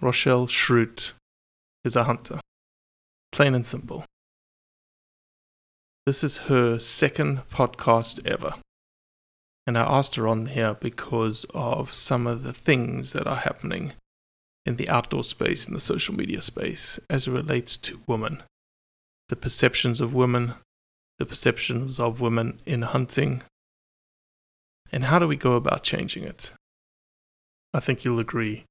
Rachelle Schrute is a hunter. Plain and simple. This is her second podcast ever. And I asked her on here because of some of the things that are happening in the outdoor space, in the social media space, as it relates to women. The perceptions of women, the perceptions of women in hunting, and how do we go about changing it? I think you'll agree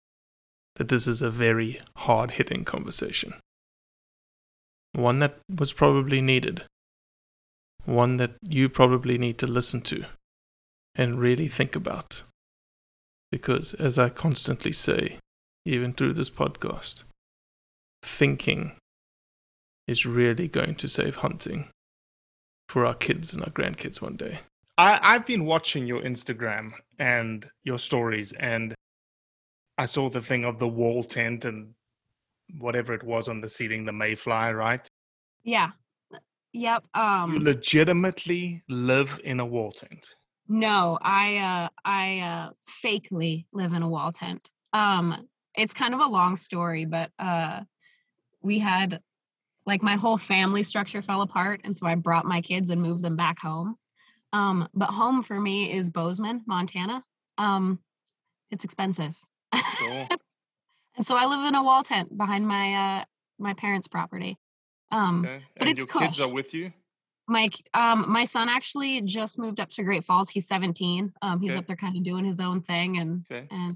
that this is a very hard hitting conversation. One that was probably needed. One that you probably need to listen to and really think about. Because, as I constantly say, even through this podcast, thinking is really going to save hunting for our kids and our grandkids one day. I, I've been watching your Instagram and your stories, and I saw the thing of the wall tent and whatever it was on the ceiling, the mayfly, right? Yeah. Yep. You Um legitimately live in a wall tent. no, I uh I uh fakely live in a wall tent. Um it's kind of a long story, but uh we had like my whole family structure fell apart and so I brought my kids and moved them back home. Um but home for me is Bozeman, Montana. Um it's expensive. Cool. and so I live in a wall tent behind my uh my parents' property. Um Okay. But and it's your kids are with you? Mike, um, my son actually just moved up to Great Falls. He's 17. Um, he's Okay. up there kind of doing his own thing and Okay. and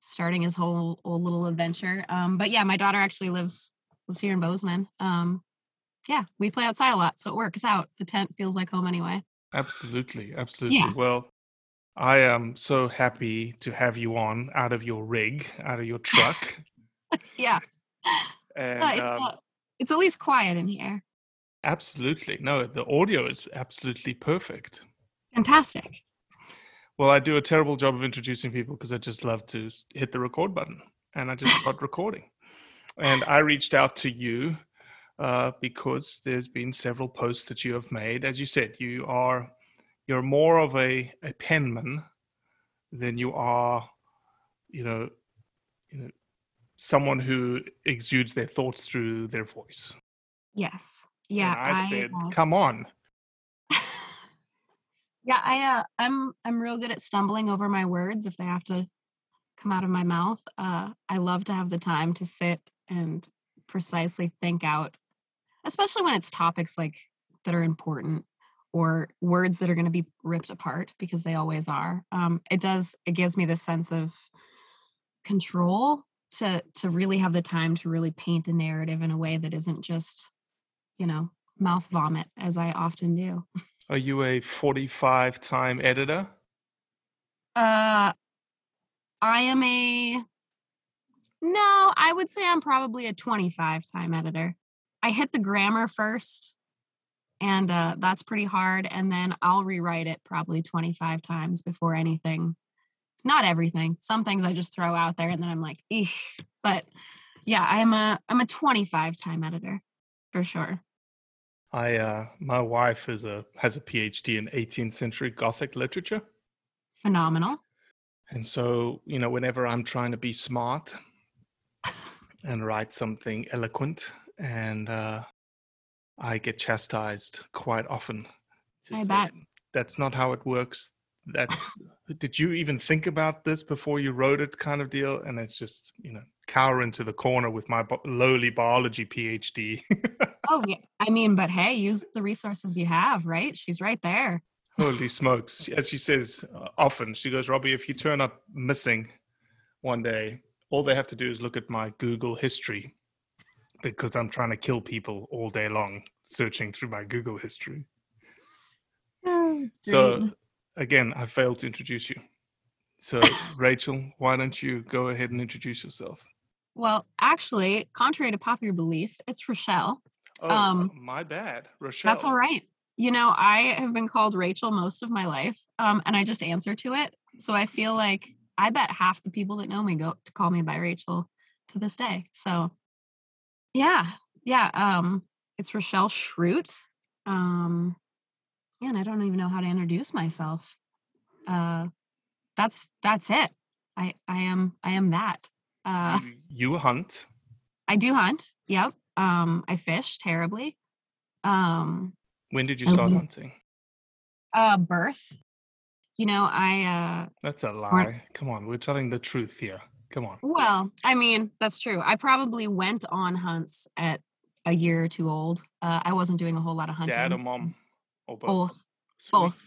starting his whole, whole little adventure. Um, but yeah, my daughter actually lives lives here in Bozeman. Um, yeah, we play outside a lot, so it works out. The tent feels like home anyway. Absolutely, absolutely. Yeah. Well, I am so happy to have you on out of your rig, out of your truck. Yeah, and it's, um, uh, it's at least quiet in here. absolutely. No, the audio is absolutely perfect. Fantastic. Well, I do a terrible job of introducing people because I just love to hit the record button and I just start recording. And I reached out to you uh, because there's been several posts that you have made. As you said, you are you're more of a, a penman than you are, you know, you know, someone who exudes their thoughts through their voice. Yes. Yeah. and I, said, uh, "Come on." yeah i uh i'm i'm real good at stumbling over my words if they have to come out of my mouth uh i love to have the time to sit and precisely think out especially when it's topics like that are important or words that are going to be ripped apart because they always are um it does it gives me this sense of control to to really have the time to really paint a narrative in a way that isn't just you know mouth vomit as i often do Are you a 45 time editor? Uh, I am a no. I would say I'm probably a 25 time editor. I hit the grammar first, and uh, that's pretty hard. And then I'll rewrite it probably 25 times before anything. Not everything. Some things I just throw out there, and then I'm like, Eek. but yeah, I'm a I'm a 25 time editor for sure. I uh my wife is a has a PhD in 18th century Gothic literature. Phenomenal. And so, you know, whenever I'm trying to be smart and write something eloquent and uh I get chastised quite often. I bet. That's not how it works. that did you even think about this before you wrote it kind of deal and it's just you know cower into the corner with my lowly biology phd Oh yeah. I mean, but hey, use the resources you have, right? She's right there. holy smokes as she says uh, often she goes robbie if you turn up missing one day all they have to do is look at my google history because i'm trying to kill people all day long searching through my google history Oh, So again, I failed to introduce you. So Rachel, why don't you go ahead and introduce yourself? well, actually, contrary to popular belief, it's Rachelle. Oh, Um, my bad, Rachelle. That's all right. You know, I have been called Rachel most of my life, um, and I just answer to it. So I feel like I bet half the people that know me go to call me by Rachel to this day. So yeah, yeah. Um, it's Rachelle Schrute. Um, and I don't even know how to introduce myself. Uh, that's that's it. I I am I am that. Uh, You, hunt. I do hunt. Yep. Um, I fish terribly. Um, When did you start hunting? uh birth you know i uh That's a lie. Come on, we're telling the truth here. Come on. well i mean that's true i probably went on hunts at a year or two old uh i wasn't doing a whole lot of hunting Dad or mom? Or both? both Sweet. both.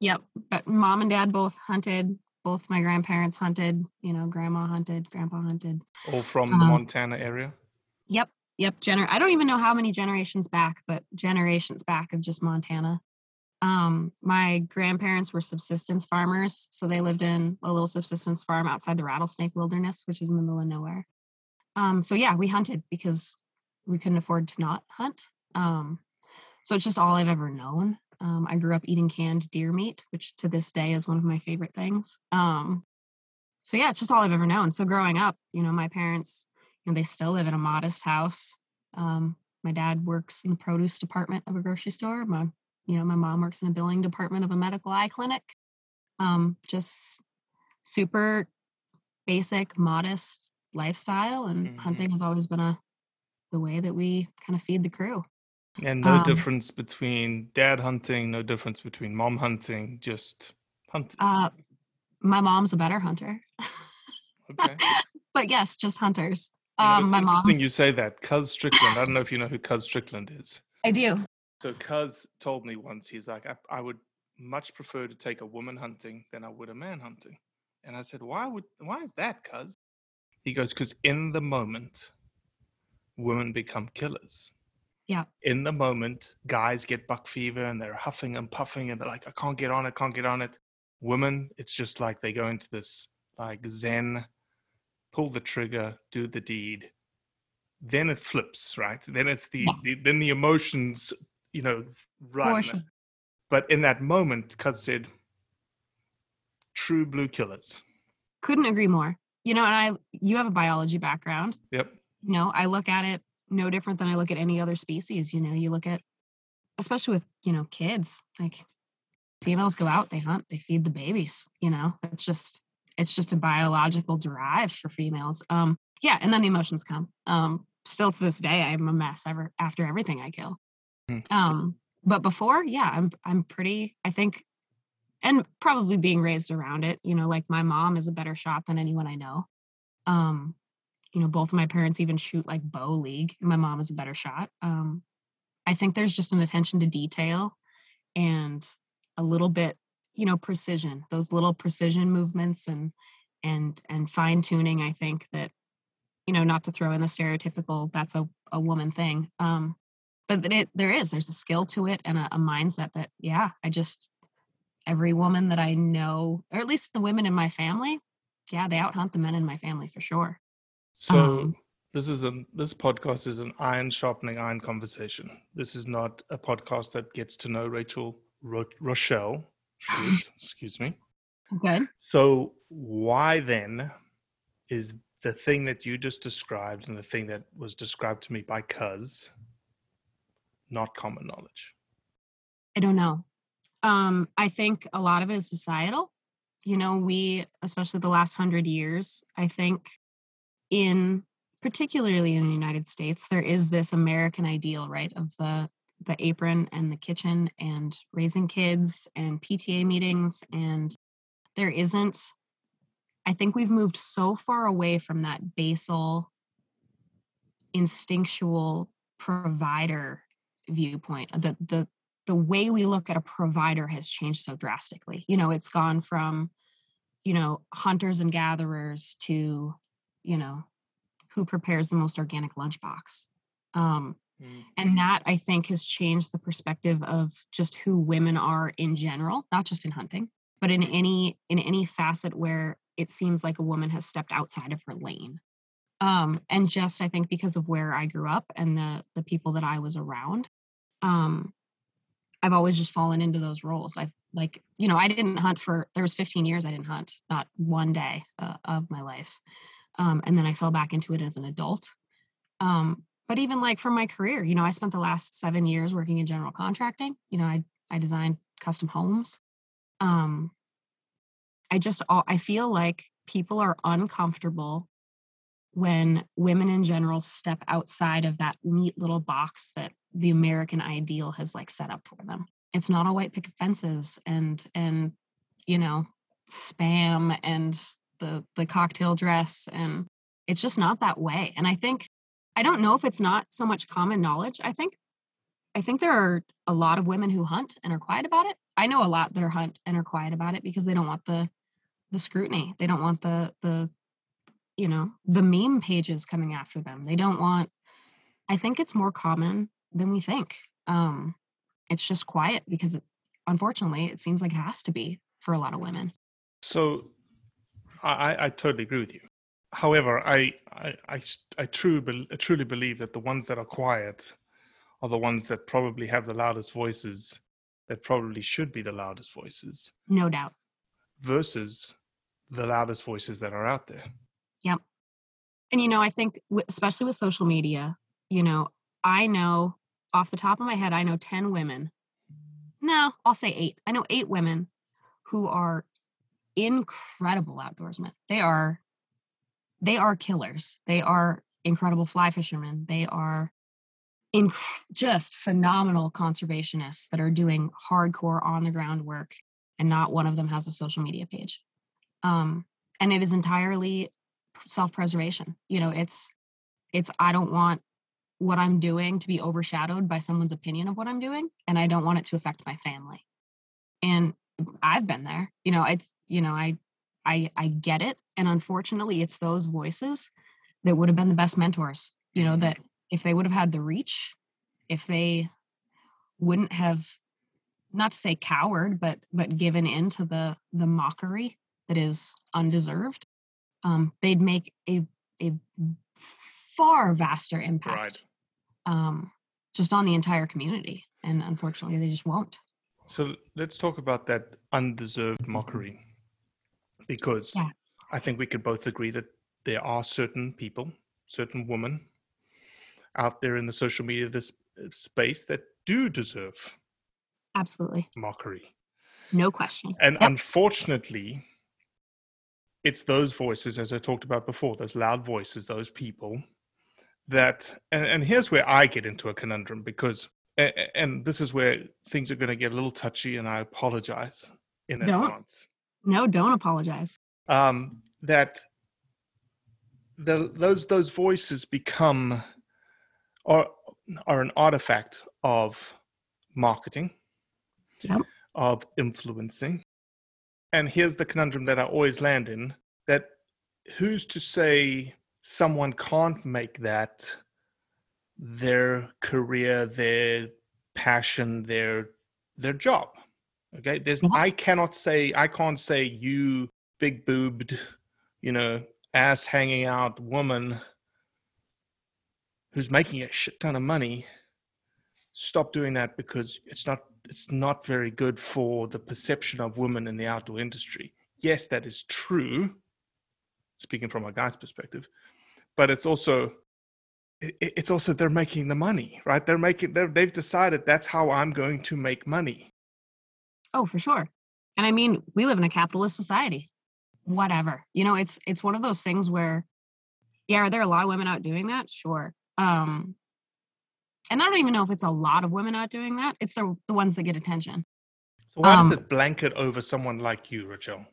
yep but mom and dad both hunted both my grandparents hunted you know grandma hunted grandpa hunted All from the Um, Montana area? yep yep gener- i don't even know how many generations back but generations back of just montana um my grandparents were subsistence farmers so they lived in a little subsistence farm outside the rattlesnake wilderness which is in the middle of nowhere. Um so yeah we hunted because we couldn't afford to not hunt. Um so it's just all i've ever known. Um i grew up eating canned deer meat which to this day is one of my favorite things. Um so yeah it's just all i've ever known. So growing up you know my parents you know they still live in a modest house. Um my dad works in the produce department of a grocery store. My you know my mom works in a billing department of a medical eye clinic um just super basic modest lifestyle and Mhm. hunting has always been a the way that we kind of feed the crew And no um, difference between dad hunting, no difference between mom hunting, just hunting. uh my mom's a better hunter okay. but yes just hunters You know, um my interesting mom's you say that. Cuz Strickland, I don't know if you know who Cuz Strickland is. i do So Cuz told me once, he's like, I, I would much prefer to take a woman hunting than I would a man hunting. And I said, why would why is that, Cuz? He goes, because in the moment, women become killers. Yeah. In the moment, guys get buck fever and they're huffing and puffing and they're like, I can't get on it, can't get on it. Women, it's just like they go into this like zen, pull the trigger, do the deed. Then it flips, right? Then it's the, Yeah. the then the emotions, you know, run. But in that moment, Cuz said, true blue killers. couldn't agree more. You know and i you have a biology background. Yep. you know i look at it no different than i look at any other species you know you look at especially with you know kids like females go out they hunt they feed the babies you know? It's just it's just a biological drive for females. Um yeah and then the emotions come. Um still to this day i'm a mess ever after everything i kill Hmm. um but before yeah i'm i'm pretty i think and probably being raised around it you know like my mom is a better shot than anyone i know. Um you know both of my parents even shoot like bow league and my mom is a better shot. Um i think there's just an attention to detail and a little bit you know precision those little precision movements and and and fine tuning i think that you know not to throw in the stereotypical that's a, a woman thing. Um but it there is there's a skill to it and a, a mindset that yeah i just every woman that i know or at least the women in my family yeah they out hunt the men in my family for sure So Um, this is a this podcast is an iron sharpening iron conversation. This is not a podcast that gets to know Rachel Ro- Rachelle. Excuse me. good So why then is the thing that you just described and the thing that was described to me by Cuz not common knowledge? I don't know. Um, I think a lot of it is societal. You know, we, especially the last hundred years, I think in particularly in the United States, there is this American ideal, right, of the the apron and the kitchen and raising kids and PTA meetings and there isn't I think we've moved so far away from that basal instinctual provider viewpoint. The the the way we look at a provider has changed so drastically. You know, it's gone from, you know, hunters and gatherers to, you know, who prepares the most organic lunchbox. Um, Mm. and that I think has changed the perspective of just who women are in general, not just in hunting, but in any in any facet where it seems like a woman has stepped outside of her lane. Um, and just I think because of where I grew up and the the people that I was around, um, I've always just fallen into those roles. I've like, you know, I didn't hunt for there was 15 years I didn't hunt, not one day uh, of my life. Um, and then I fell back into it as an adult. Um, but even like for my career, you know, I spent the last seven years working in general contracting. You know, I I designed custom homes. Um, I just I feel like people are uncomfortable when women in general step outside of that neat little box that the American ideal has like set up for them. It's not all white picket fences and and you know spam and the the cocktail dress and it's just not that way. And I think I don't know if it's not so much common knowledge. I think I think there are a lot of women who hunt and are quiet about it. I know a lot that are hunt and are quiet about it because they don't want the the scrutiny. They don't want the the you know, the meme pages coming after them. They don't want I think it's more common than we think. Um it's just quiet because it, unfortunately it seems like it has to be for a lot of women. So, I, I- totally agree with you. However, I I I, I true, bel- I truly believe that the ones that are quiet are the ones that probably have the loudest voices, that probably should be the loudest voices, No doubt. versus the loudest voices that are out there. Yep. And you know, I think especially with social media, you know, I know off the top of my head, I know 10 women. No, I'll say 8. I know 8 women who are incredible outdoorsmen. They are they are killers. They are incredible fly fishermen. They are inc- just phenomenal conservationists that are doing hardcore on the ground work and not one of them has a social media page. Um and it is entirely self-preservation you know it's it's i don't want what i'm doing to be overshadowed by someone's opinion of what i'm doing and i don't want it to affect my family. And i've been there you know it's you know i i i get it and unfortunately it's those voices that would have been the best mentors you know mm-hmm. that if they would have had the reach if they wouldn't have not to say coward but but given in to the the mockery that is undeserved um, they'd make a a far vaster impact Right. um, just on the entire community. And unfortunately, they just won't. So let's talk about that undeserved mockery, because Yeah. I think we could both agree that there are certain people, certain women out there in the social media this uh, space that do deserve Absolutely, mockery. no question. And Yep. unfortunately, it's those voices, as I talked about before, those loud voices, those people that, and, and here's where I get into a conundrum because, a- a- and this is where things are going to get a little touchy, and I apologize in Don't. advance. No, don't apologize. Um, that the, those those voices become are are an artifact of marketing Yep. of influencing. And here's the conundrum that I always land in that who's to say someone can't make that their career, their passion, their their job. Okay? There's Yeah. I cannot say I can't say you big boobed, you know, ass hanging out woman who's making a shit ton of money stop doing that because it's not it's not very good for the perception of women in the outdoor industry. Yes, that is true, speaking from a guy's perspective, but it's also it's also they're making the money, right? They're making they're, they've decided that's how I'm going to make money. Oh, for sure. And I mean, we live in a capitalist society. Whatever. You know, it's it's one of those things where, yeah, are there a lot of women out doing that? Sure. Um, and I don't even know if it's a lot of women out doing that. It's the the ones that get attention. So why Um, does it blanket over someone like you, Rachel?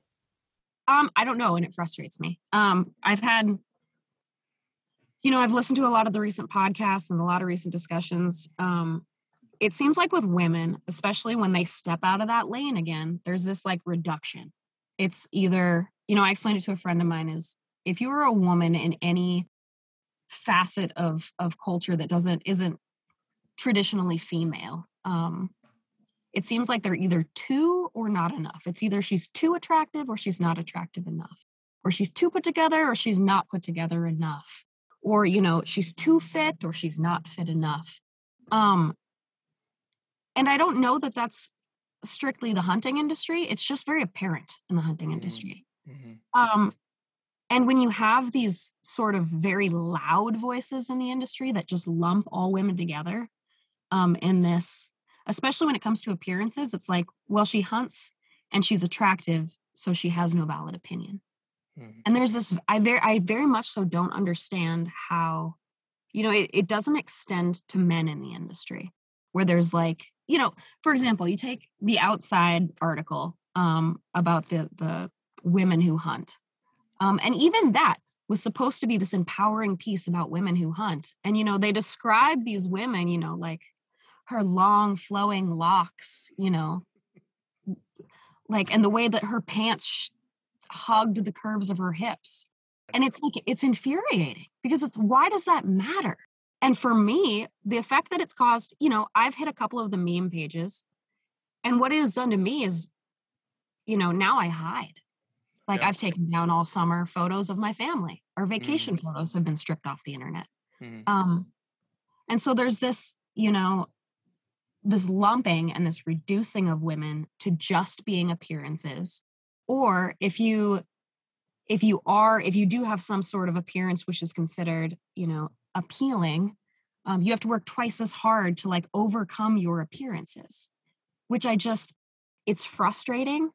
Um, I don't know, and it frustrates me. Um, I've had, you know, I've listened to a lot of the recent podcasts and a lot of recent discussions. Um, it seems like with women, especially when they step out of that lane again, there's this like reduction. It's either, you know, I explained it to a friend of mine is if you are a woman in any facet of of culture that doesn't isn't traditionally female, um, it seems like they're either too or not enough. It's either she's too attractive or she's not attractive enough, or she's too put together or she's not put together enough, or you know she's too fit or she's not fit enough. Um, and I don't know that that's strictly the hunting industry. It's just very apparent in the hunting Mm. industry. Mm-hmm. Um, and when you have these sort of very loud voices in the industry that just lump all women together um, in this, especially when it comes to appearances, it's like, well, she hunts and she's attractive, so she has no valid opinion. Mhm. And there's this, I very, I very much so don't understand how, you know, it, it doesn't extend to men in the industry where there's like, you know, for example, you take the outside article um, about the the women who hunt. Um, and even that was supposed to be this empowering piece about women who hunt. And, you know, they describe these women, you know, like her long flowing locks, you know, like, and the way that her pants sh- hugged the curves of her hips. And it's like, it's infuriating because it's why does that matter? And for me, the effect that it's caused, you know, I've hit a couple of the meme pages. And what it has done to me is, you know, now I hide. Like Yeah. I've taken down all summer photos of my family. Our vacation photos have been stripped off the internet. Mhm. Um, and so there's this, you know, this lumping and this reducing of women to just being appearances. Or if you if you are, if you do have some sort of appearance which is considered, you know, appealing, um, you have to work twice as hard to like overcome your appearances, which I just, it's frustrating.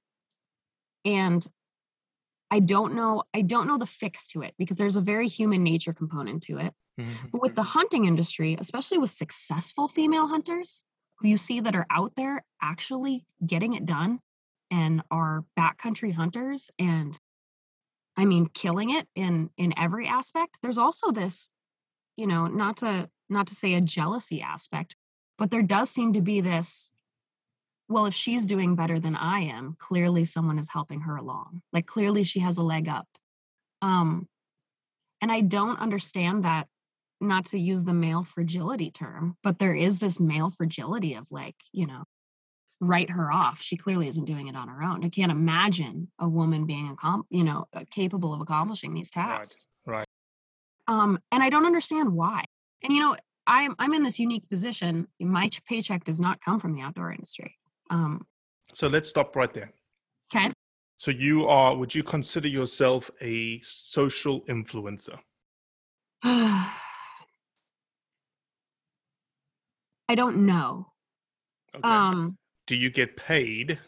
And I don't know, I don't know the fix to it because there's a very human nature component to it. Mhm. But with the hunting industry, especially with successful female hunters who you see that are out there actually getting it done and are backcountry hunters and I mean killing it in in every aspect, there's also this, you know, not to not to say a jealousy aspect, but there does seem to be this well, if she's doing better than I am, clearly someone is helping her along. Like clearly she has a leg up. Um and I don't understand that not to use the male fragility term, but there is this male fragility of like, you know, write her off. She clearly isn't doing it on her own. I can't imagine a woman being, accom- you know, uh, capable of accomplishing these tasks. right. Um, and I don't understand why. And you know, I'm I'm in this unique position. My paycheck does not come from the outdoor industry. Um, So let's stop right there. okay. So you are, would you consider yourself a social influencer? I don't know. Okay. Um, Do you get paid?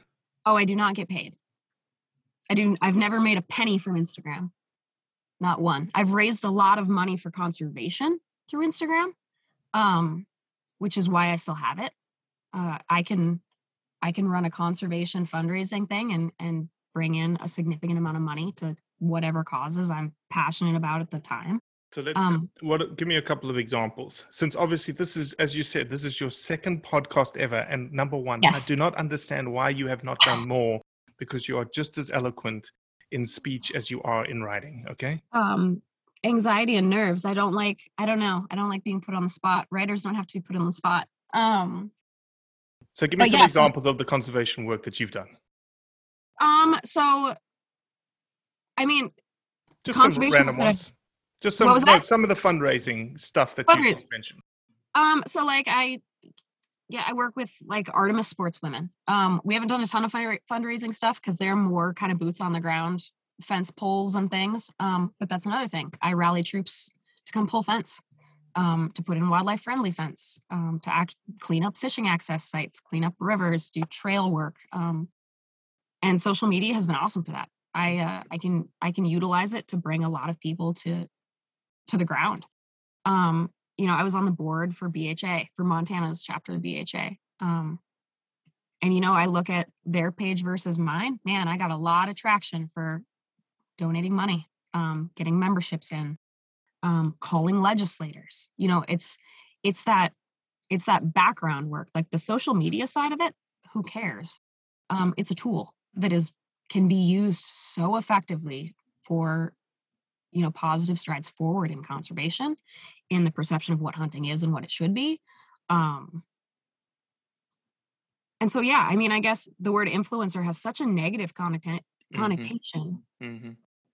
Oh, I do not get paid. I do. I've never made a penny from Instagram. Not one. I've raised a lot of money for conservation through Instagram, um, which is why I still have it. Uh, I can, I can run a conservation fundraising thing and and bring in a significant amount of money to whatever causes I'm passionate about at the time. So let's Um, what give me a couple of examples. Since obviously this is as you said, this is your second podcast ever and number 1, I do not understand why you have not done more because you are just as eloquent in speech as you are in writing, okay? Um, anxiety and nerves. I don't like. I don't know. I don't like being put on the spot. Writers don't have to be put on the spot. Um, So give me some yeah, so- examples of the conservation work that you've done. um. So, I mean, Just some random that I- ones. Just some What was no, that? some of the fundraising stuff that you just mentioned. Um, so like I, yeah, I work with like Artemis sportswomen. Um, we haven't done a ton of fund- fundraising stuff because they're more kind of boots on the ground, fence poles and things. Um, but that's another thing. I rally troops to come pull fence, um, to put in wildlife friendly fence, um, to act clean up fishing access sites, clean up rivers, do trail work. Um, and social media has been awesome for that. I uh, I can I can utilize it to bring a lot of people to to the ground. Um, you know, I was on the board for BHA, for Montana's chapter of BHA. Um, and, you know, I look at their page versus mine. Man, I got a lot of traction for donating money, um, getting memberships in, um, calling legislators. You know, it's it's that it's that background work, like the social media side of it. Who cares? Um, it's a tool that is can be used so effectively for you know positive strides forward in conservation in the perception of what hunting is and what it should be um and so yeah i mean i guess the word influencer has such a negative connota- connotation Mm-hmm.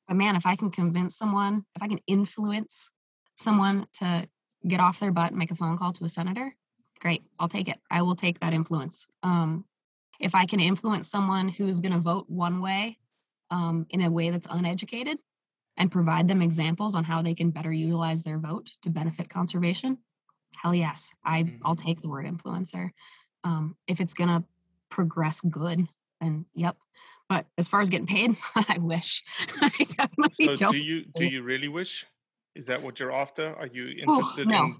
but man if i can convince someone if i can influence someone to get off their butt and make a phone call to a senator great i'll take it. I will take that influence. Um if i can influence someone who's going to vote one way um, in a way that's uneducated and provide them examples on how they can better utilize their vote to benefit conservation hell yes I, i'll take the word influencer um, if it's going to progress good then yep but as far as getting paid i wish i definitely So don't do you do you really wish? Is that what you're after? Are you interested no. in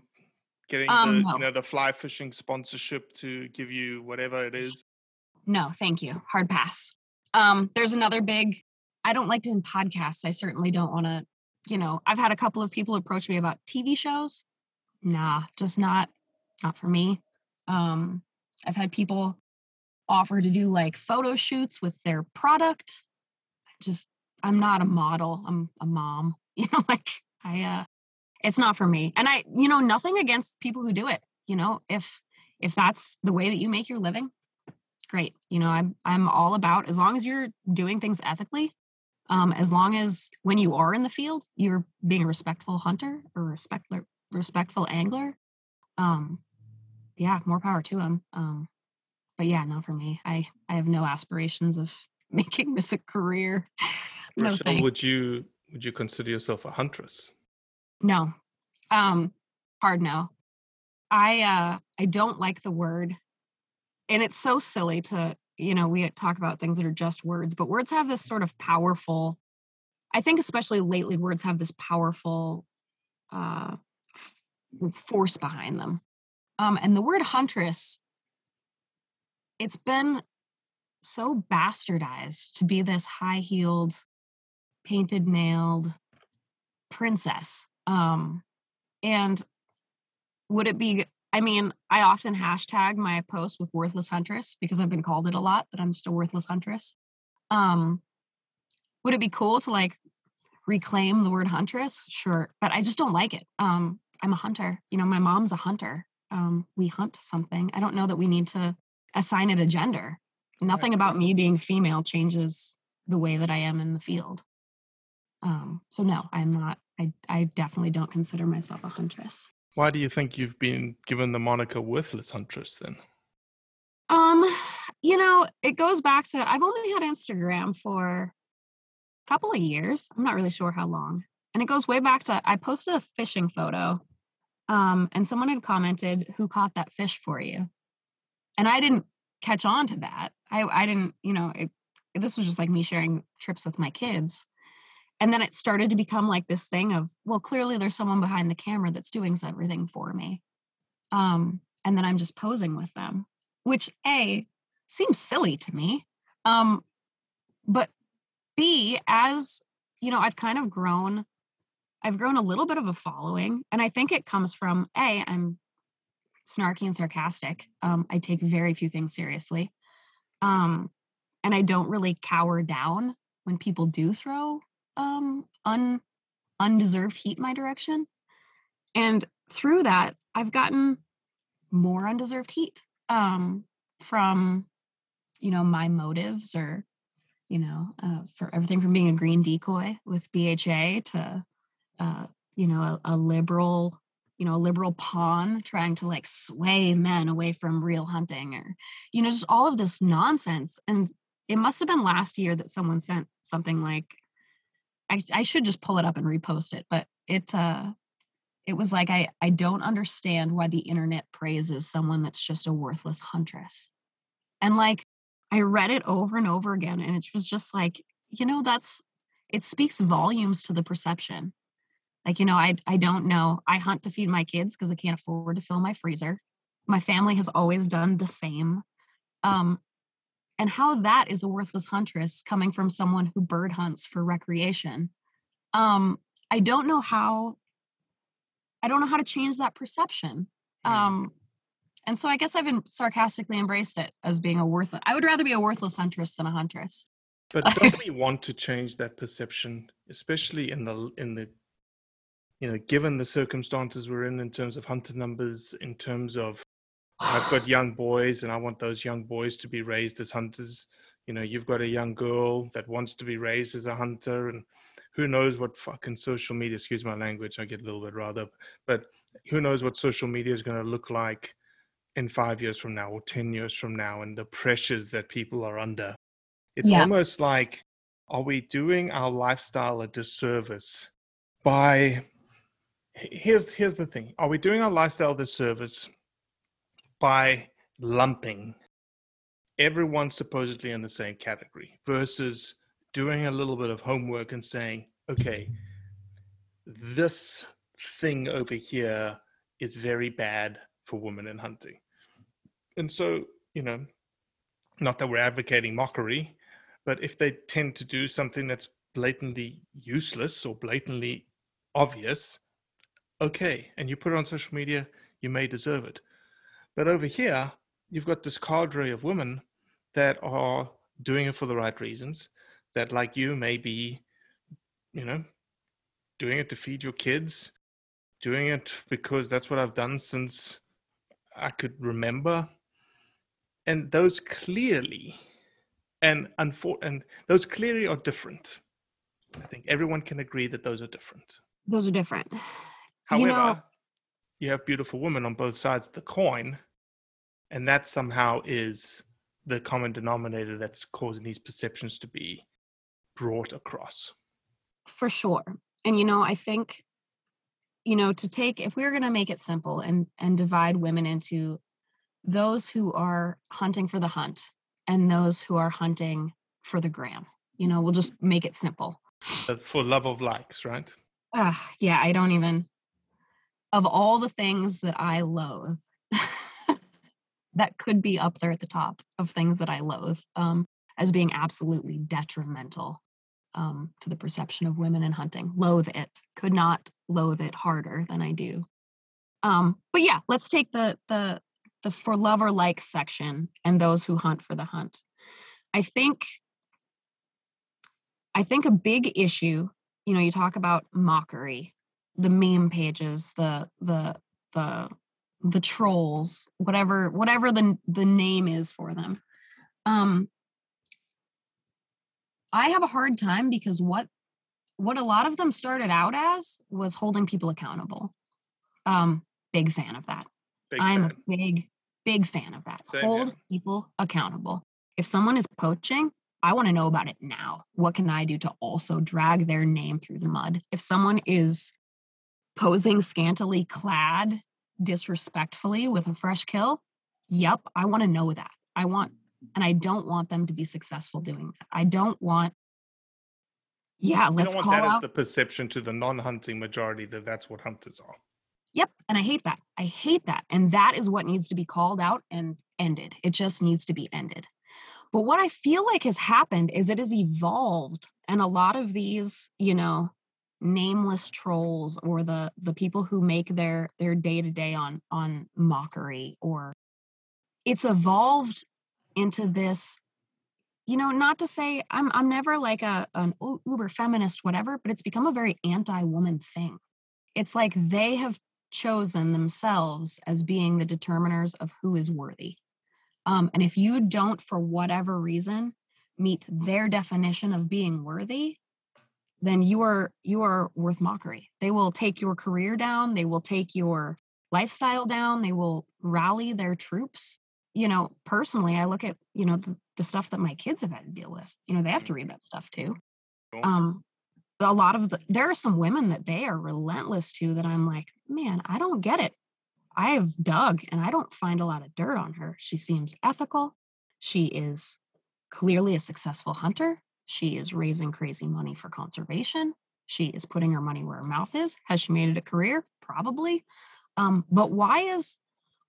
getting Um, the no. you know the fly fishing sponsorship to give you whatever it is? No, thank you. Hard pass. Um, there's another big. I don't like doing podcasts. I certainly don't want to. You know, I've had a couple of people approach me about TV shows. Nah, just not, not for me. Um, I've had people offer to do like photo shoots with their product. I just, I'm not a model. I'm a mom. You know, like I, uh, it's not for me. And I, you know, nothing against people who do it. You know, if if that's the way that you make your living, great you know i'm i'm all about as long as you're doing things ethically um as long as when you are in the field you're being a respectful hunter or respectful respectful angler um yeah more power to them um but yeah not for me i i have no aspirations of making this a career no thanks. would you would you consider yourself a huntress? No. Um hard no. I uh I don't like the word. And it's so silly to, you know, we talk about things that are just words, but words have this sort of powerful I think especially lately words have this powerful uh f- force behind them. Um and the word huntress it's been so bastardized to be this high-heeled painted nailed princess um and would it be i mean i often hashtag my post with worthless huntress because i've been called it a lot that i'm just a worthless huntress. Um would it be cool to like reclaim the word huntress? Sure but i just don't like it. Um i'm a hunter you know my mom's a hunter. Um we hunt something. I don't know that we need to assign it a gender. Nothing about me being female changes the way that i am in the field. Um so no i'm not i i definitely don't consider myself a huntress Why do you think you've been given the moniker worthless huntress then? Um, you know, it goes back to I've only had Instagram for a couple of years. I'm not really sure how long. And it goes way back to I posted a fishing photo. Um, and someone had commented, who caught that fish for you? And I didn't catch on to that. I I didn't, you know, it, this was just like me sharing trips with my kids. And then it started to become like this thing of, well, clearly there's someone behind the camera that's doing everything for me. Um, and then I'm just posing with them which a seems silly to me. Um but b as you know i've kind of grown i've grown a little bit of a following and i think it comes from a i'm snarky and sarcastic. Um i take very few things seriously. Um and i don't really cower down when people do throw um un undeserved heat my direction. And through that i've gotten more undeserved heat um from you know my motives or you know uh, for everything from being a green decoy with bha to uh you know a, a liberal you know a liberal pawn trying to like sway men away from real hunting or you know just all of this nonsense. And it must have been last year that someone sent something like i, I should just pull it up and repost it but it uh it was like I I don't understand why the internet praises someone that's just a worthless huntress. And like I read it over and over again and it was just like, you know, that's it speaks volumes to the perception. Like, you know, I I don't know. I hunt to feed my kids because I can't afford to fill my freezer. My family has always done the same. Um, and how that is a worthless huntress coming from someone who bird hunts for recreation. Um, I don't know how I don't know how to change that perception. Um, and so I guess I've been sarcastically embraced it as being a worthless. I would rather be a worthless huntress than a huntress. But don't we want to change that perception, especially in the in the you know, given the circumstances we're in in terms of hunter numbers, in terms of I've got young boys and I want those young boys to be raised as hunters. You know, you've got a young girl that wants to be raised as a hunter and who knows what fucking social media, excuse my language, I get a little bit riled up, but who knows what social media is going to look like in five years from now or 10 years from now and the pressures that people are under. It's Yeah. almost like, are we doing our lifestyle a disservice by, here's, here's the thing. Are we doing our lifestyle a disservice by lumping everyone supposedly in the same category versus doing a little bit of homework and saying, okay, this thing over here is very bad for women in hunting. And so, you know, not that we're advocating mockery, but if they tend to do something that's blatantly useless or blatantly obvious, okay, and you put it on social media, you may deserve it. But over here, you've got this cadre of women that are doing it for the right reasons, that, like you, may be, you know, doing it to feed your kids, doing it because that's what I've done since I could remember. And those clearly, and unfor- and those clearly are different. I think everyone can agree that those are different. Those are different. However, You know, you have beautiful women on both sides of the coin, and that somehow is the common denominator that's causing these perceptions to be brought across. for sure. And you know, I think you know, to take if we're going to make it simple and and divide women into those who are hunting for the hunt and those who are hunting for the gram. You know, we'll just make it simple. Uh, For love of likes, right? Ah, yeah, I don't even of all the things that I loathe that could be up there at the top of things that I loathe um as being absolutely detrimental um to the perception of women in hunting. Loathe it. Could not loathe it harder than I do. Um but yeah, let's take the the the for love or like section and those who hunt for the hunt. I think I think a big issue, you know, you talk about mockery, the meme pages, the the the the trolls, whatever whatever the the name is for them. Um I have a hard time because what what a lot of them started out as was holding people accountable. Um big fan of that. Big I'm fan. a big, big fan of that. Same Hold here. people accountable. If someone is poaching, I want to know about it now. What can I do to also drag their name through the mud? If someone is posing scantily clad disrespectfully with a fresh kill, yep, I want to know that. I want, and I don't want them to be successful doing that. I don't want, yeah, You let's call that out the perception to the non-hunting majority that that's what hunters are. Yep. And I hate that. I hate that. And that is what needs to be called out and ended. It just needs to be ended. But what I feel like has happened is it has evolved. And a lot of these, you know, nameless trolls or the the people who make their their day-to-day on on mockery or it's evolved into this you know not to say i'm i'm never like a an uber feminist whatever but it's become a very anti-woman thing it's like they have chosen themselves as being the determiners of who is worthy. Um, and if you don't, for whatever reason, meet their definition of being worthy, then you are you are worth mockery. They will take your career down. They will take your lifestyle down. They will rally their troops. You know, personally, I look at you know the, the stuff that my kids have had to deal with. You know, they have to read that stuff too um a lot of the there are some women that they are relentless to that i'm like man i don't get it i've dug and i don't find a lot of dirt on her she seems ethical she is clearly a successful hunter she is raising crazy money for conservation She is putting her money where her mouth is. Has she made it a career? Probably. Um, but why is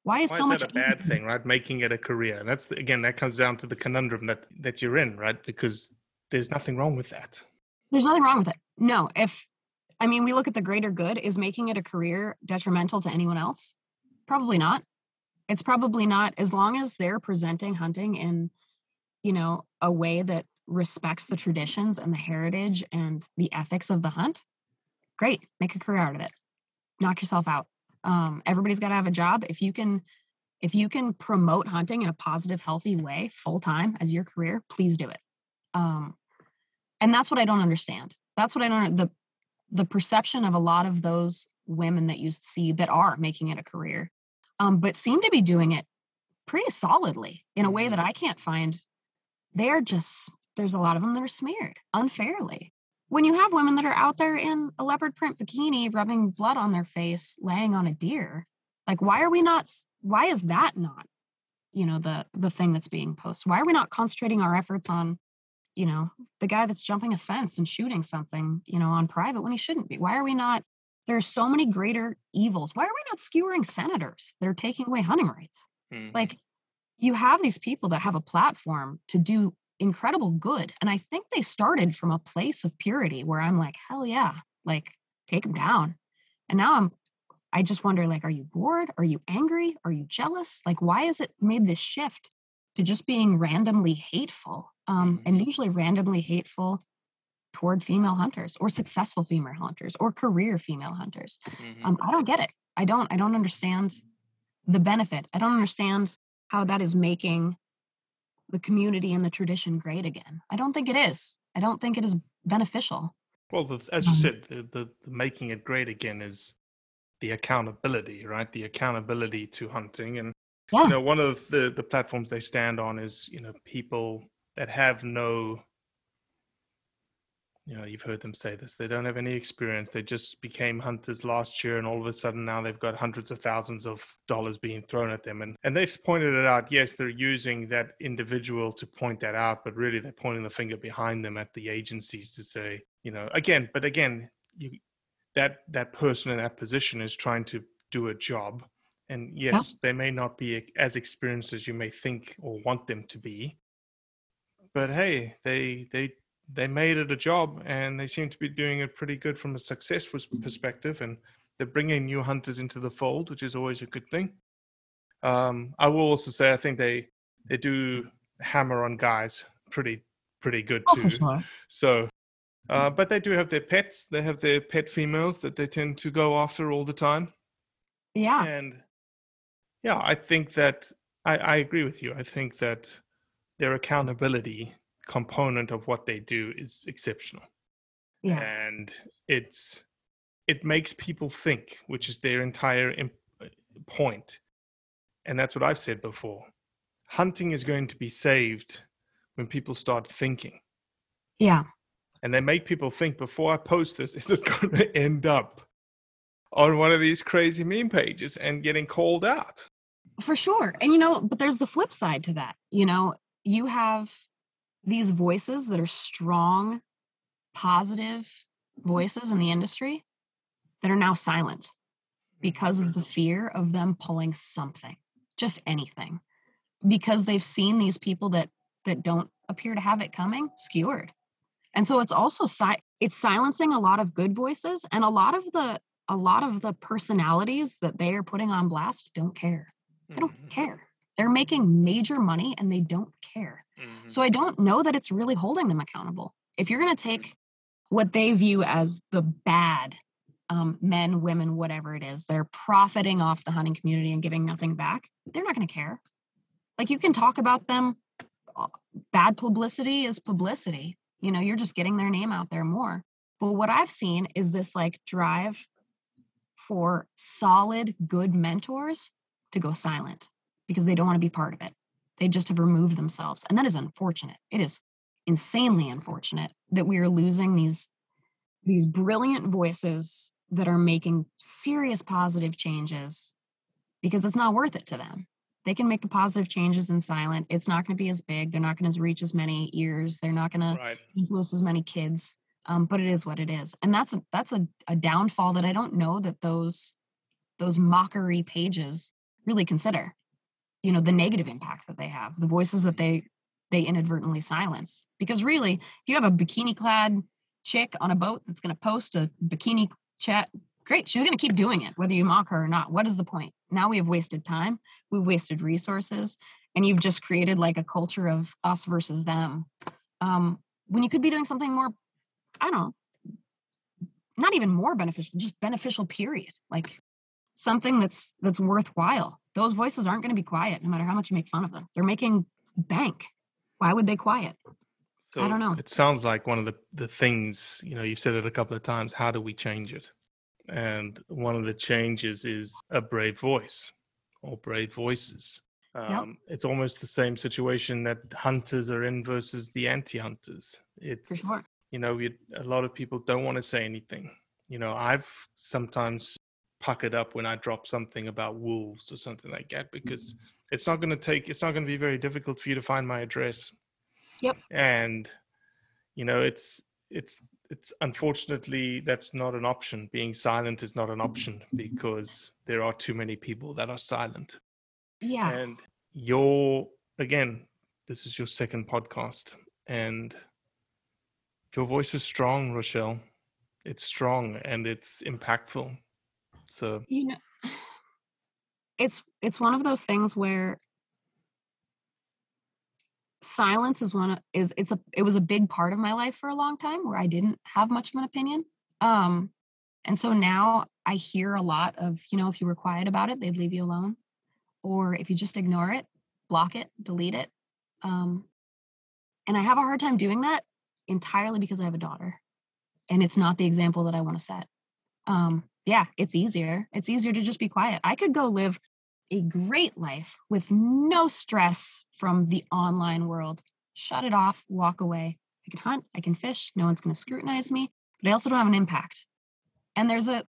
why is Why so is much that a bad thing, right? Making it a career, and that's the, again that comes down to the conundrum that that you're in, right? Because there's nothing wrong with that. There's nothing wrong with it. No, if I mean we look at the greater good, is making it a career detrimental to anyone else? Probably not. It's probably not as long as they're presenting hunting in, you know, a way that respects the traditions and the heritage and the ethics of the hunt. Great, make a career out of it. Knock yourself out. Um, everybody's got to have a job. If you can, if you can promote hunting in a positive, healthy way, full time as your career, please do it. Um, and that's what I don't understand. That's what I don't the the perception of a lot of those women that you see that are making it a career, um, but seem to be doing it pretty solidly in a way that I can't find. They're just there's a lot of them that are smeared unfairly. When you have women that are out there in a leopard print bikini, rubbing blood on their face, laying on a deer, like why are we not? Why is that not, you know, the the thing that's being posted? Why are we not concentrating our efforts on you know, the guy that's jumping a fence and shooting something, you know, on private when he shouldn't be? Why are we not? There are so many greater evils. Why are we not skewering senators that are taking away hunting rights? Mm-hmm. Like, you have these people that have a platform to do incredible good. And I think they started from a place of purity where I'm like, hell yeah, like, take them down. And now I'm, I just wonder, like, are you bored? Are you angry? Are you jealous? Like, why has it made this shift to just being randomly hateful? Um, and usually randomly hateful toward female hunters or successful female hunters or career female hunters. Mm-hmm. Um, I don't get it. I don't. I don't understand the benefit. I don't understand how that is making the community and the tradition great again. I don't think it is. I don't think it is beneficial. Well, the, as you Um, said, the, the, the making it great again is the accountability, right? The accountability to hunting, and Yeah. you know, one of the the platforms they stand on is you know people that have no, you know, you've heard them say this. They don't have any experience. They just became hunters last year, and all of a sudden now they've got hundreds of thousands of dollars being thrown at them, and and they've pointed it out. Yes, they're using that individual to point that out, but really they're pointing the finger behind them at the agencies to say, you know, again, but again, you that that person in that position is trying to do a job and yes they may not be as experienced as you may think or want them to be but hey they they they made it a job and they seem to be doing it pretty good from a success pers- perspective and they're bringing new hunters into the fold which is always a good thing um, i will also say i think they they do hammer on guys pretty pretty good Oh, too sure. so, uh, but they do have their pets. They have their pet females that they tend to go after all the time. Yeah. And yeah, I think that I, I agree with you. I think that their accountability component of what they do is exceptional. Yeah. And it's it makes people think, which is their entire imp- uh, point. And that's what I've said before. Hunting is going to be saved when people start thinking Yeah. and they make people think before I post this, is it going to end up on one of these crazy meme pages and getting called out? For sure. And you know, but there's the flip side to that. You know, you have these voices that are strong, positive mm-hmm. voices in the industry that are now silent mm-hmm. because of the fear of them pulling something, just anything. Because they've seen these people that that don't appear to have it coming skewered. And so it's also si- it's silencing a lot of good voices and a lot of the a lot of the personalities that they are putting on blast don't care. They don't mm-hmm. care. They're making major money and they don't care. So I don't know that it's really holding them accountable. If you're going to take what they view as the bad um, men, women, whatever it is, they're profiting off the hunting community and giving nothing back, they're not going to care. Like you can talk about them. uh, Bad publicity is publicity. You know, you're just getting their name out there more. But what I've seen is this like drive for solid, good mentors to go silent because they don't want to be part of it. They just have removed themselves. And that is unfortunate. It is insanely unfortunate that we are losing these these brilliant voices that are making serious positive changes because it's not worth it to them. They can make the positive changes in silent. It's not going to be as big. They're not going to reach as many ears. They're not going to Right. influence as many kids. um, but it is what it is and that's a that's a, a downfall that i don't know that those those mockery pages really consider you know the negative impact that they have the voices that they they inadvertently silence. Because really if you have a bikini clad chick on a boat that's going to post a bikini chat great she's going to keep doing it whether you mock her or not. What is the point? Now we have wasted time we've wasted resources and you've just created like a culture of us versus them. Um, when you could be doing something more i don't know not even more beneficial just beneficial period. Like something that's that's worthwhile those voices aren't going to be quiet no matter how much you make fun of them they're making bank why would they quiet I don't know. It sounds like one of the, the things, you know, you've said it a couple of times. How do we change it? And one of the changes is a brave voice or brave voices. Um, It's almost the same situation that hunters are in versus the anti hunters. It's, sure you know, we, a lot of people don't want to say anything. You know, I've sometimes puckered up when I drop something about wolves or something like that because mm-hmm. it's not going to take, it's not going to be very difficult for you to find my address. Yep. and you know it's it's it's unfortunately that's not an option. Being silent is not an mm-hmm. option because there are too many people that are silent. Yeah. And your again this is your second podcast and your voice is strong Rachelle. It's strong and it's impactful so you know it's it's one of those things where silence is one of, is it's a it was a big part of my life for a long time where I didn't have much of an opinion. Um and so now I hear a lot of, you know, if you were quiet about it, they'd leave you alone. Or if you just ignore it, block it, delete it. Um and I have a hard time doing that entirely because I have a daughter. And it's not the example that I want to set. Um yeah, it's easier. It's easier to just be quiet. I could go live a great life with no stress from the online world. Shut it off, walk away. I can hunt, I can fish, no one's going to scrutinize me, but I also don't have an impact. And there's a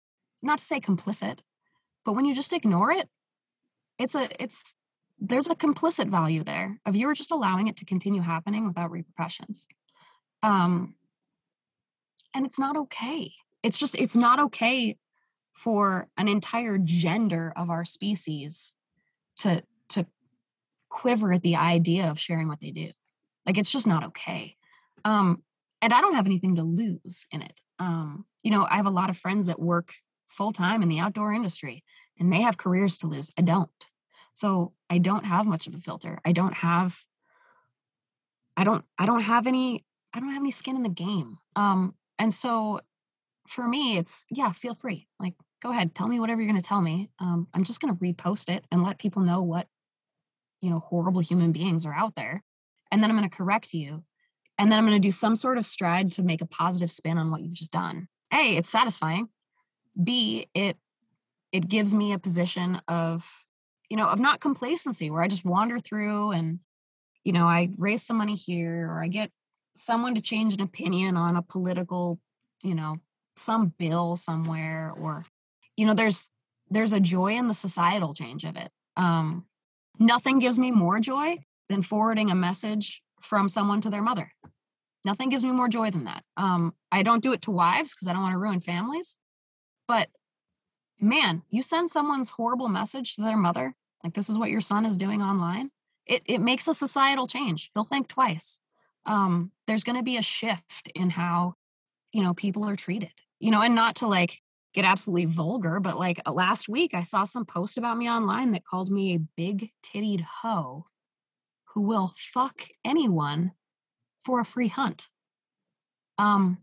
not to say complicit, but when you just ignore it, it's a it's there's a complicit value there of you are just allowing it to continue happening without repercussions. Um and it's not okay. It's just it's not okay for an entire gender of our species to to quiver at the idea of sharing what they do. Like it's just not okay. Um and i don't have anything to lose in it. Um you know i have a lot of friends that work full time in the outdoor industry and they have careers to lose. I don't. So i don't have much of a filter. I don't have i don't i don't have any i don't have any skin in the game. Um and so for me it's yeah feel free. Like go ahead, tell me whatever you're going to tell me. Um, I'm just going to repost it and let people know what, you know, horrible human beings are out there. And then I'm going to correct you. And then I'm going to do some sort of stride to make a positive spin on what you've just done. A, it's satisfying. B, it it gives me a position of, you know, of not complacency where I just wander through and, you know, I raise some money here or I get someone to change an opinion on a political, you know, some bill somewhere or you know there's there's a joy in the societal change of it. Um nothing gives me more joy than forwarding a message from someone to their mother. Nothing gives me more joy than that. Um i don't do it to wives because i don't want to ruin families but man you send someone's horrible message to their mother like this is what your son is doing online it, it makes a societal change. They'll think twice. Um there's going to be a shift in how you know people are treated you know and not to like get absolutely vulgar, but like uh, last week I saw some post about me online that called me a big tittied hoe who will fuck anyone for a free hunt. Um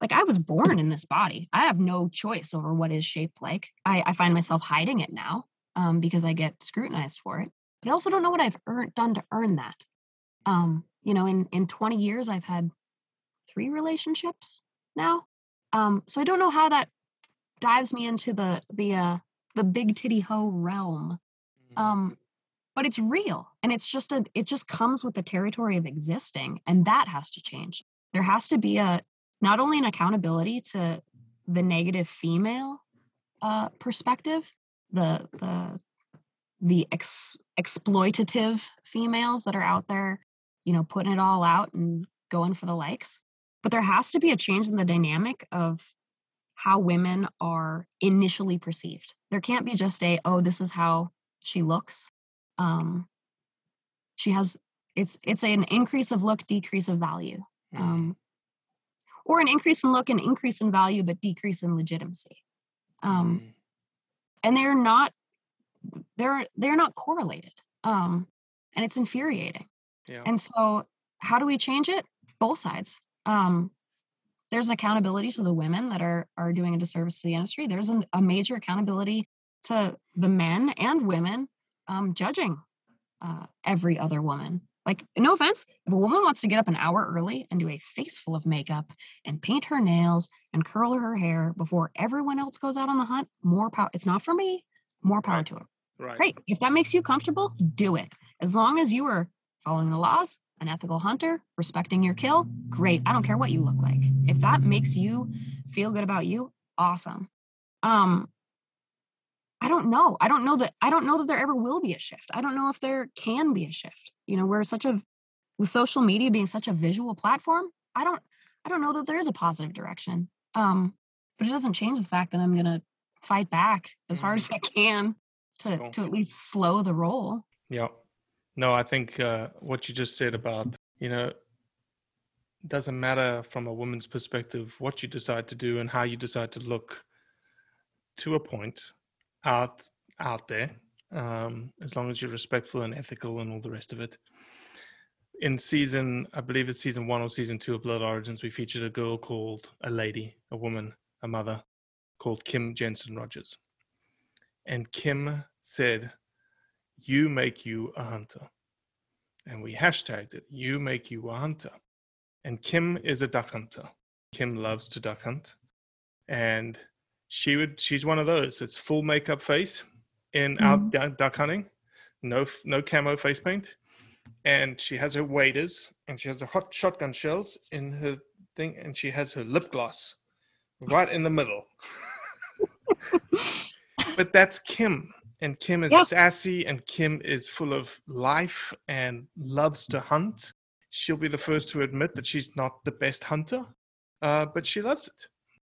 like I was born in this body. I have no choice over what is shaped like. I, I find myself hiding it now um, because I get scrutinized for it. But I also don't know what I've earned, done to earn that. Um, you know, in in 20 years, I've had three relationships now. Um, so I don't know how that dives me into the the uh, the big titty hoe realm. Mm-hmm. Um, but it's real, and it's just a it just comes with the territory of existing, and that has to change. There has to be a not only an accountability to the negative female uh, perspective, the the the ex- exploitative females that are out there, you know, putting it all out and going for the likes. But there has to be a change in the dynamic of how women are initially perceived. There can't be just a, oh, this is how she looks. Um, she has it's it's an increase of look, decrease of value. Um, or an increase in look and increase in value, but decrease in legitimacy. Um, Mm. and they're not they're they're not correlated. Um, and it's infuriating. Yeah. And so, how do we change it? Both sides. Um, there's an accountability to the women that are are doing a disservice to the industry. There's an, a major accountability to the men and women um, judging uh, every other woman. Like, no offense, if a woman wants to get up an hour early and do a face full of makeup and paint her nails and curl her hair before everyone else goes out on the hunt, more power. It's not for me. More power Right. to her. Right. Great. If that makes you comfortable, do it. As long as you are following the laws, an ethical hunter, respecting your kill, great. I don't care what you look like. If that makes you feel good about you, awesome. Um I don't know. I don't know that I don't know that there ever will be a shift. I don't know if there can be a shift. You know, we're such a with social media being such a visual platform, I don't I don't know that there is a positive direction. Um but it doesn't change the fact that I'm going to fight back as hard as I can to Cool. to at least slow the roll. Yeah. No, I think uh, what you just said about, you know, doesn't matter from a woman's perspective what you decide to do and how you decide to look to a point out out there, um, as long as you're respectful and ethical and all the rest of it. In season, I believe it's season one or season two of Blood Origins, we featured a girl called a lady, a woman, a mother, called Kim Jensen Rogers. And Kim said, you make you a hunter. And we hashtagged it, you make you a hunter. And Kim is a duck hunter. Kim loves to duck hunt. And she would she's one of those. It's full makeup face in out mm-hmm. du- duck hunting. No no camo face paint. And she has her waders and she has her hot shotgun shells in her thing and she has her lip gloss right in the middle. but that's Kim. And Kim is Yeah. sassy and Kim is full of life and loves to hunt. She'll be the first to admit that she's not the best hunter, uh, but she loves it.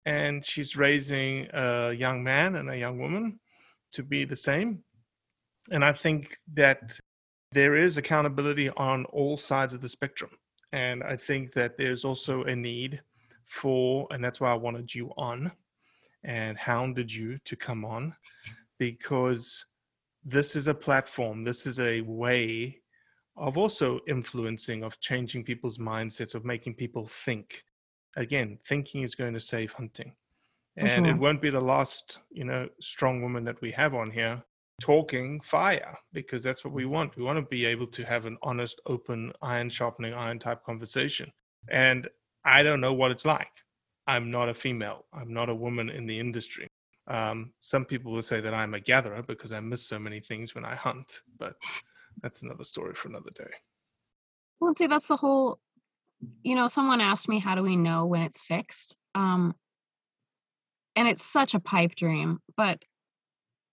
And she's raising a young man and a young woman to be the same. And I think that there is accountability on all sides of the spectrum. And I think that there's also a need for, and that's why I wanted you on and hounded you to come on because this is a platform, this is a way of also influencing, of changing people's mindsets, of making people think. Again, thinking is going to save hunting. And it won't be the last, you know, strong woman that we have on here talking fire because that's what we want. We want to be able to have an honest, open, iron sharpening iron type conversation. And I don't know what it's like. I'm not a female. I'm not a woman in the industry. Um, some people will say that I'm a gatherer because I miss so many things when I hunt, but that's another story for another day. Well, see, that's the whole. You know, someone asked me, "How do we know when it's fixed?" Um, and it's such a pipe dream, but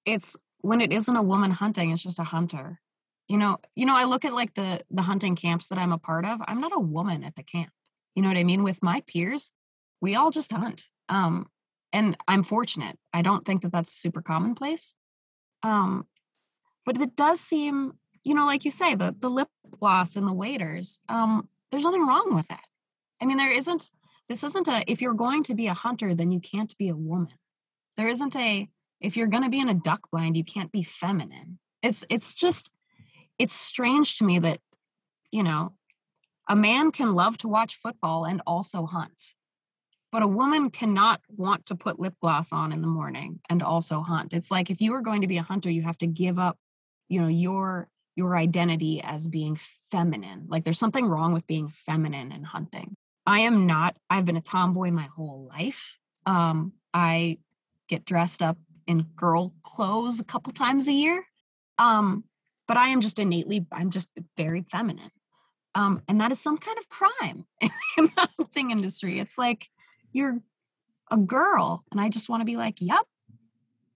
it's when it isn't a woman hunting; it's just a hunter. You know, you know. I look at like the the hunting camps that I'm a part of. I'm not a woman at the camp. You know what I mean? With my peers, we all just hunt. Um, and I'm fortunate. I don't think that that's super commonplace. Um, but it does seem, you know, like you say, the the lip gloss and the waders. Um, there's nothing wrong with that. I mean, there isn't. This isn't a. If you're going to be a hunter, then you can't be a woman. There isn't a. If you're going to be in a duck blind, you can't be feminine. It's it's just. It's strange to me that, you know, a man can love to watch football and also hunt but a woman cannot want to put lip gloss on in the morning and also hunt. It's like if you are going to be a hunter you have to give up you know your your identity as being feminine. Like there's something wrong with being feminine and hunting. I am not i've been a tomboy my whole life. Um i get dressed up in girl clothes a couple times a year. Um but i am just innately i'm just very feminine. Um and that is some kind of crime in the hunting industry. It's like you're a girl and i just want to be like yep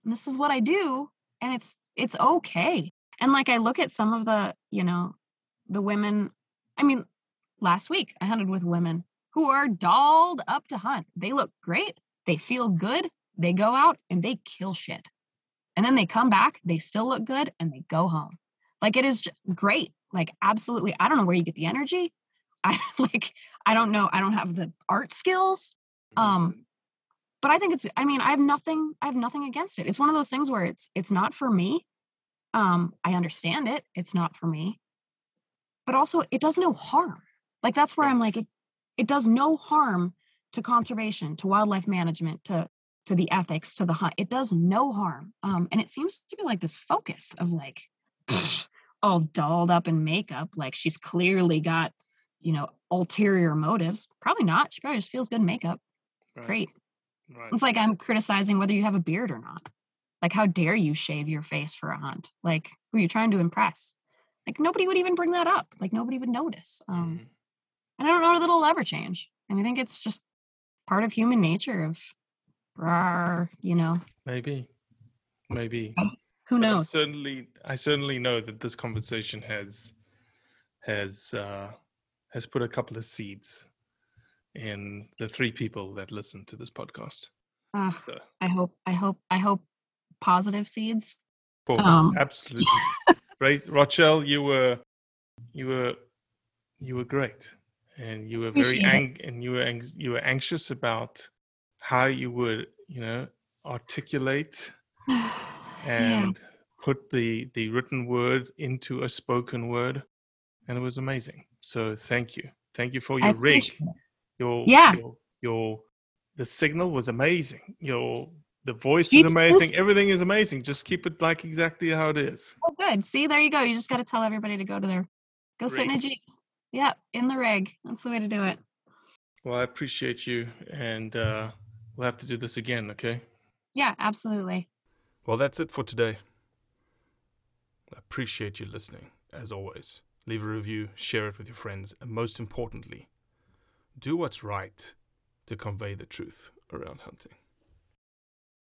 this is what i do and it's it's okay and like i look at some of the you know the women i mean last week i hunted with women who are dolled up to hunt. They look great. They feel good. They go out and they kill shit. And then they come back, they still look good and they go home. Like it is great. Like absolutely. I don't know where you get the energy. I like I don't know. I don't have the art skills. Um but I think it's I mean, I have nothing I have nothing against it. It's one of those things where it's it's not for me. Um I understand it. It's not for me. But also it does no harm. Like that's where I'm like it it does no harm to conservation, to wildlife management, to to the ethics, to the hunt. It does no harm. Um, and it seems to be like this focus of like all dolled up in makeup, like she's clearly got, you know, ulterior motives. Probably not. She probably just feels good in makeup. Right. Great. Right. It's like I'm criticizing whether you have a beard or not. Like, how dare you shave your face for a hunt? Like, who are you trying to impress? Like, nobody would even bring that up. Like, nobody would notice. Um, Mhm. and I don't know that it'll ever change. And I think it's just part of human nature of, rawr, you know, Maybe. Maybe. who But I knows? certainly, I certainly know that this conversation has has uh, has put a couple of seeds in the three people that listen to this podcast. Ugh, So, I hope, I hope, I hope positive seeds. cool. Um, absolutely great, Rachelle. You were, you were, you were great, and you were very it. ang- and you were ang- you were anxious about how you would, you know, articulate yeah. and put the the written word into a spoken word and it was amazing so thank you thank you for your rig it. Your Yeah. your, your the signal was amazing your the voice Keep is amazing posted. everything is amazing just keep it like exactly how it is Oh, good. See, there you go. You just got to tell everybody to go to their, go sit in a Rig. Jeep. Yep, in the rig. That's the way to do it. well i appreciate you and uh we'll have to do this again okay Yeah, absolutely. Well, that's it for today. I appreciate you listening, as always. Leave a review, share it with your friends, and most importantly, do what's right to convey the truth around hunting.